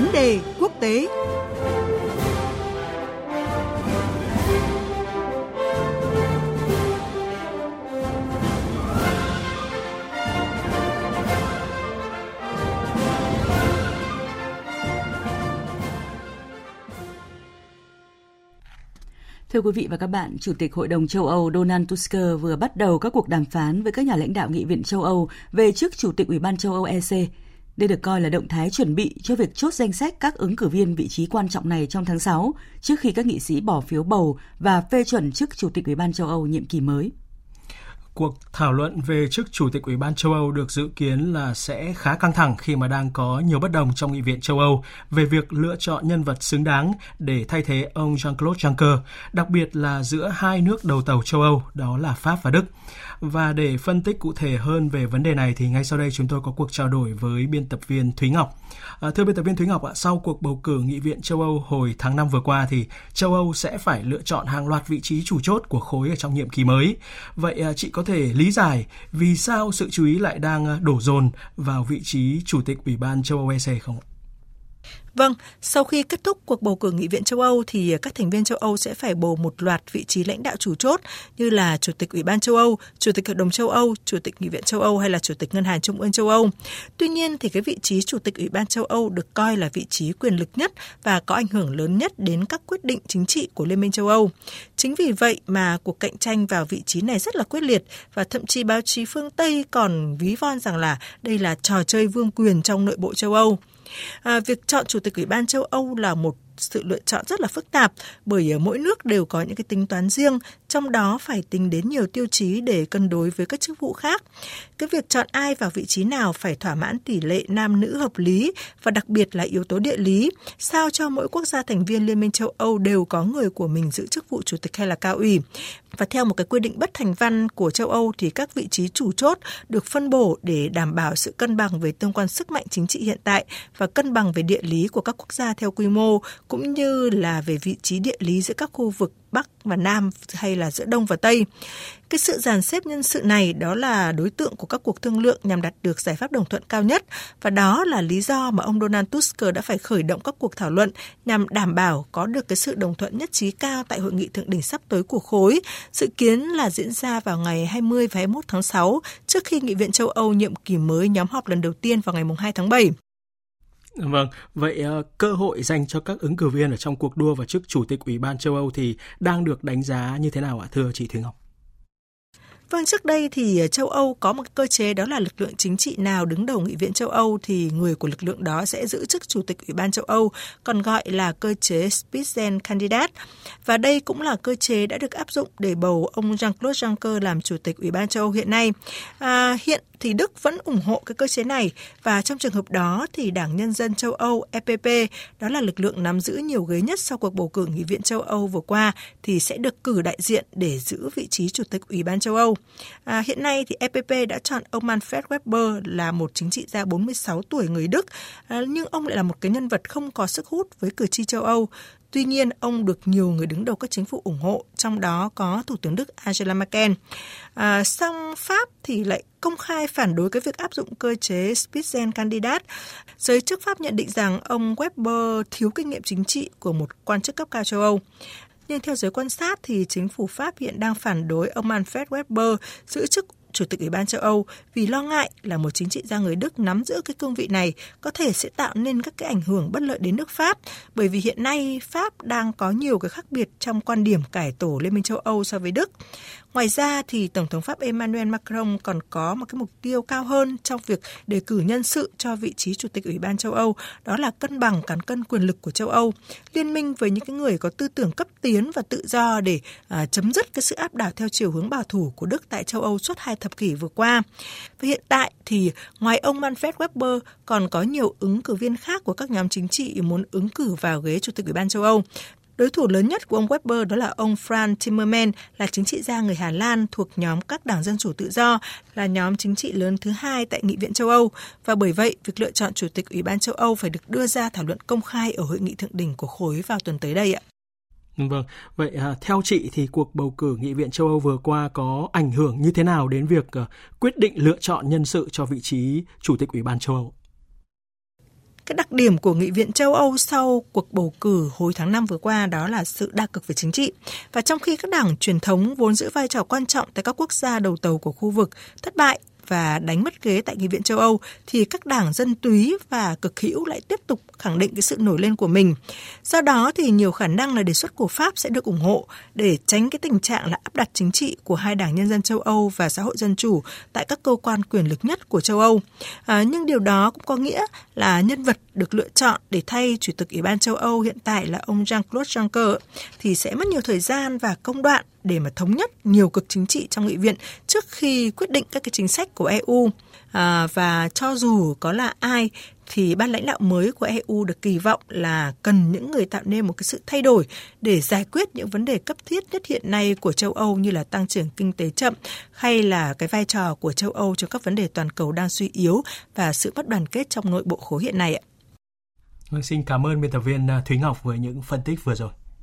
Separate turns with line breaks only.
Vấn đề quốc tế
Thưa quý vị và các bạn, Chủ tịch Hội đồng châu Âu Donald Tusk vừa bắt đầu các cuộc đàm phán với các nhà lãnh đạo Nghị viện châu Âu về chức Chủ tịch Ủy ban châu Âu EC. Đây được coi là động thái chuẩn bị cho việc chốt danh sách các ứng cử viên vị trí quan trọng này trong tháng 6, trước khi các nghị sĩ bỏ phiếu bầu và phê chuẩn chức Chủ tịch Ủy ban châu Âu nhiệm kỳ mới.
Cuộc thảo luận về chức Chủ tịch Ủy ban châu Âu được dự kiến là sẽ khá căng thẳng khi mà đang có nhiều bất đồng trong Nghị viện châu Âu về việc lựa chọn nhân vật xứng đáng để thay thế ông Jean-Claude Juncker, đặc biệt là giữa hai nước đầu tàu châu Âu, đó là Pháp và Đức. Và để phân tích cụ thể hơn về vấn đề này thì ngay sau đây chúng tôi có cuộc trao đổi với biên tập viên Thúy Ngọc. À, thưa biên tập viên Thúy Ngọc ạ, sau cuộc bầu cử Nghị viện châu Âu hồi tháng 5 vừa qua thì châu Âu sẽ phải lựa chọn hàng loạt vị trí chủ chốt của khối ở trong nhiệm kỳ mới. Vậy à, chị có thể lý giải vì sao sự chú ý lại đang à, đổ dồn vào vị trí chủ tịch Ủy ban châu Âu EC không ạ?
Vâng, sau khi kết thúc cuộc bầu cử Nghị viện châu Âu thì các thành viên châu Âu sẽ phải bầu một loạt vị trí lãnh đạo chủ chốt như là Chủ tịch Ủy ban châu Âu, Chủ tịch Hội đồng châu Âu, Chủ tịch Nghị viện châu Âu hay là Chủ tịch Ngân hàng Trung ương châu Âu. Tuy nhiên thì cái vị trí Chủ tịch Ủy ban châu Âu được coi là vị trí quyền lực nhất và có ảnh hưởng lớn nhất đến các quyết định chính trị của Liên minh châu Âu. Chính vì vậy mà cuộc cạnh tranh vào vị trí này rất là quyết liệt và thậm chí báo chí phương Tây còn ví von rằng là đây là trò chơi vương quyền trong nội bộ châu Âu. À, việc chọn chủ tịch Ủy ban châu Âu là một sự lựa chọn rất là phức tạp bởi ờ, mỗi nước đều có những cái tính toán riêng, trong đó phải tính đến nhiều tiêu chí để cân đối với các chức vụ khác. Cái việc chọn ai vào vị trí nào phải thỏa mãn tỷ lệ nam nữ hợp lý và đặc biệt là yếu tố địa lý, sao cho mỗi quốc gia thành viên Liên minh châu Âu đều có người của mình giữ chức vụ chủ tịch hay là cao ủy. Và theo một cái quy định bất thành văn của châu Âu thì các vị trí chủ chốt được phân bổ để đảm bảo sự cân bằng về tương quan sức mạnh chính trị hiện tại và cân bằng về địa lý của các quốc gia theo quy mô cũng như là về vị trí địa lý giữa các khu vực Bắc và Nam hay là giữa Đông và Tây. Cái sự dàn xếp nhân sự này đó là đối tượng của các cuộc thương lượng nhằm đạt được giải pháp đồng thuận cao nhất và đó là lý do mà ông Donald Tusk đã phải khởi động các cuộc thảo luận nhằm đảm bảo có được cái sự đồng thuận nhất trí cao tại hội nghị thượng đỉnh sắp tới của khối, dự kiến là diễn ra vào ngày 20 và 21 tháng 6 trước khi Nghị viện châu Âu nhiệm kỳ mới nhóm họp lần đầu tiên vào ngày 2 tháng 7.
Vâng, vậy uh, cơ hội dành cho các ứng cử viên ở trong cuộc đua vào chức chủ tịch Ủy ban châu Âu thì đang được đánh giá như thế nào ạ, thưa chị Thúy Ngọc?
Vâng, trước đây thì ờ, châu Âu có một cơ chế đó là lực lượng chính trị nào đứng đầu Nghị viện châu Âu thì người của lực lượng đó sẽ giữ chức Chủ tịch Ủy ban châu Âu, còn gọi là cơ chế Spitzenkandidat. Và đây cũng là cơ chế đã được áp dụng để bầu ông Jean-Claude Juncker làm Chủ tịch Ủy ban châu Âu hiện nay. À, hiện thì Đức vẫn ủng hộ cái cơ chế này và trong trường hợp đó thì Đảng Nhân dân châu Âu EPP, đó là lực lượng nắm giữ nhiều ghế nhất sau cuộc bầu cử Nghị viện châu Âu vừa qua thì sẽ được cử đại diện để giữ vị trí Chủ tịch Ủy ban châu Âu. À, hiện nay thì EPP đã chọn ông Manfred Weber là một chính trị gia 46 tuổi người Đức, à, nhưng ông lại là một cái nhân vật không có sức hút với cử tri châu Âu. Tuy nhiên, ông được nhiều người đứng đầu các chính phủ ủng hộ, trong đó có Thủ tướng Đức Angela Merkel. À, song Pháp thì lại công khai phản đối cái việc áp dụng cơ chế Spitzenkandidat. Giới chức Pháp nhận định rằng ông Weber thiếu kinh nghiệm chính trị của một quan chức cấp cao châu Âu. Nhưng theo giới quan sát thì chính phủ Pháp hiện đang phản đối ông Manfred Weber giữ chức Chủ tịch Ủy ban châu Âu vì lo ngại là một chính trị gia người Đức nắm giữ cái cương vị này có thể sẽ tạo nên các cái ảnh hưởng bất lợi đến nước Pháp bởi vì hiện nay Pháp đang có nhiều cái khác biệt trong quan điểm cải tổ Liên minh châu Âu so với Đức. Ngoài ra thì Tổng thống Pháp Emmanuel Macron còn có một cái mục tiêu cao hơn trong việc đề cử nhân sự cho vị trí Chủ tịch Ủy ban châu Âu, đó là cân bằng cán cân quyền lực của châu Âu, liên minh với những cái người có tư tưởng cấp tiến và tự do để à, chấm dứt cái sự áp đảo theo chiều hướng bảo thủ của Đức tại châu Âu suốt hai thập kỷ vừa qua. Và hiện tại thì ngoài ông Manfred Weber còn có nhiều ứng cử viên khác của các nhóm chính trị muốn ứng cử vào ghế Chủ tịch Ủy ban châu Âu. Đối thủ lớn nhất của ông Weber đó là ông Franz Timmermans, là chính trị gia người Hà Lan thuộc nhóm các đảng Dân Chủ Tự Do, là nhóm chính trị lớn thứ hai tại Nghị viện châu Âu. Và bởi vậy, việc lựa chọn Chủ tịch Ủy ban châu Âu phải được đưa ra thảo luận công khai ở hội nghị thượng đỉnh của khối vào tuần tới đây ạ.
Vâng, vâng, vậy à, theo chị thì cuộc bầu cử Nghị viện châu Âu vừa qua có ảnh hưởng như thế nào đến việc à, quyết định lựa chọn nhân sự cho vị trí Chủ tịch Ủy ban châu Âu?
cái đặc điểm của Nghị viện châu Âu sau cuộc bầu cử hồi tháng 5 vừa qua đó là sự đa cực về chính trị. Và trong khi các đảng truyền thống vốn giữ vai trò quan trọng tại các quốc gia đầu tàu của khu vực thất bại và đánh mất ghế tại Nghị viện châu Âu thì các đảng dân túy và cực hữu lại tiếp tục khẳng định cái sự nổi lên của mình. Do đó thì nhiều khả năng là đề xuất của Pháp sẽ được ủng hộ để tránh cái tình trạng là áp đặt chính trị của hai đảng nhân dân châu Âu và xã hội dân chủ tại các cơ quan quyền lực nhất của châu Âu. À, nhưng điều đó cũng có nghĩa là nhân vật được lựa chọn để thay Chủ tịch Ủy ban châu Âu hiện tại là ông Jean-Claude Juncker thì sẽ mất nhiều thời gian và công đoạn để mà thống nhất nhiều cực chính trị trong nghị viện trước khi quyết định các cái chính sách của EU. À, và cho dù có là ai thì ban lãnh đạo mới của EU được kỳ vọng là cần những người tạo nên một cái sự thay đổi để giải quyết những vấn đề cấp thiết nhất hiện nay của châu Âu như là tăng trưởng kinh tế chậm hay là cái vai trò của châu Âu trong các vấn đề toàn cầu đang suy yếu và sự bất đoàn kết trong nội bộ khối hiện nay ạ.
Vâng, xin cảm ơn biên tập viên à, Thúy Ngọc với những phân tích vừa rồi.